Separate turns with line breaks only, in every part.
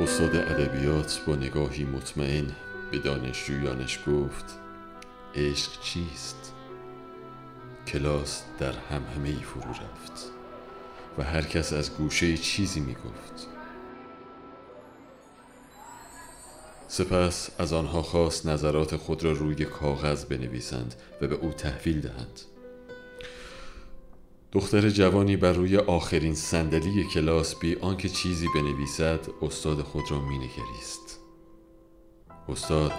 استاد ادبیات با نگاهی مطمئن به دانشجویانش گفت عشق چیست؟ کلاس در هم همه ای فرو رفت و هر کس از گوشه چیزی می گفت سپس از آنها خواست نظرات خود را روی کاغذ بنویسند و به او تحویل دهند دختر جوانی بر روی آخرین صندلی کلاس بی آنکه چیزی بنویسد استاد خود را مینگریست. استاد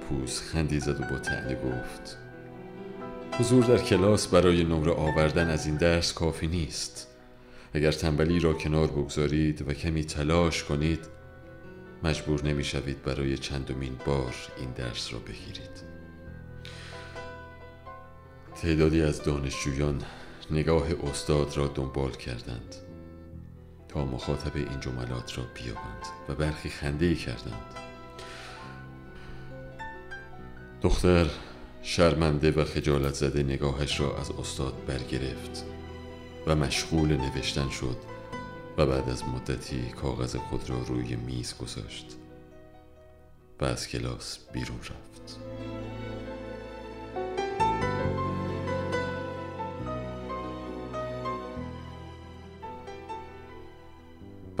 پوز خندی زد و با تعنی گفت حضور در کلاس برای نمره آوردن از این درس کافی نیست. اگر تنبلی را کنار بگذارید و کمی تلاش کنید مجبور نمی شوید برای چندمین بار این درس را بگیرید. تعدادی از دانشجویان نگاه استاد را دنبال کردند تا مخاطب این جملات را بیابند و برخی خنده کردند. دختر شرمنده و خجالت زده نگاهش را از استاد برگرفت و مشغول نوشتن شد و بعد از مدتی کاغذ خود را روی میز گذاشت و از کلاس بیرون رفت.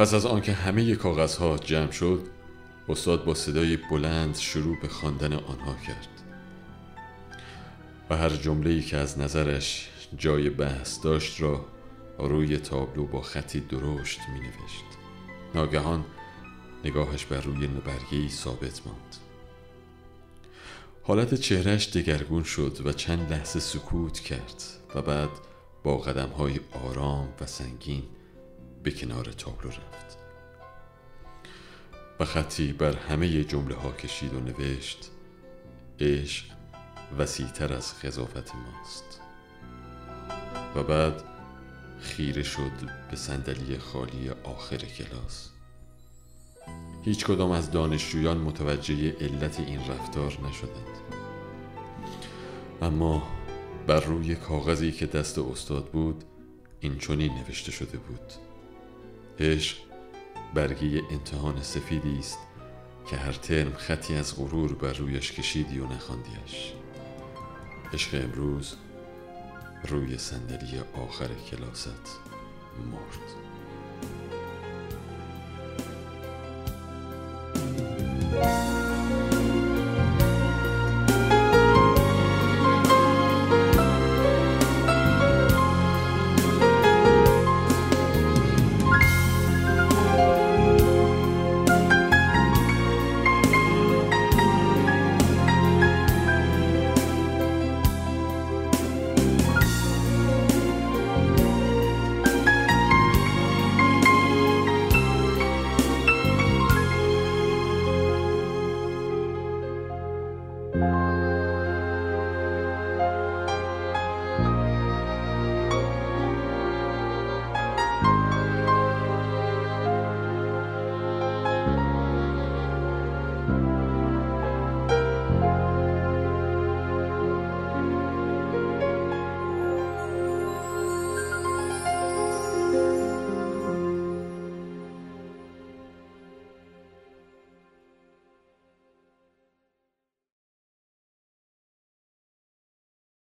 پس از آنکه همه کاغذها جمع شد استاد با صدای بلند شروع به خواندن آنها کرد. و هر جمله که از نظرش جای بحث داشت را روی تابلو با خطی درشت می نوشت ناگهان نگاهش بر روی برگی ثابت ماند. حالت چهرش دگرگون شد و چند لحظه سکوت کرد و بعد با قدم های آرام و سنگین به کنار تابلو رفت. و خطی بر همه جمله ها کشید و نوشت عشق وسیعتر از قضاوت ماست. و بعد خیره شد به صندلی خالی آخر کلاس. هیچ کدام از دانشجویان متوجه علت این رفتار نشدند. اما بر روی کاغذی که دست استاد بود این چنین نوشته شده بود. عشق برگی امتحان سفیدی است که هر ترم خطی از غرور بر رویش کشیدی و نخواندیش. عشق امروز روی صندلی آخر کلاست مرد.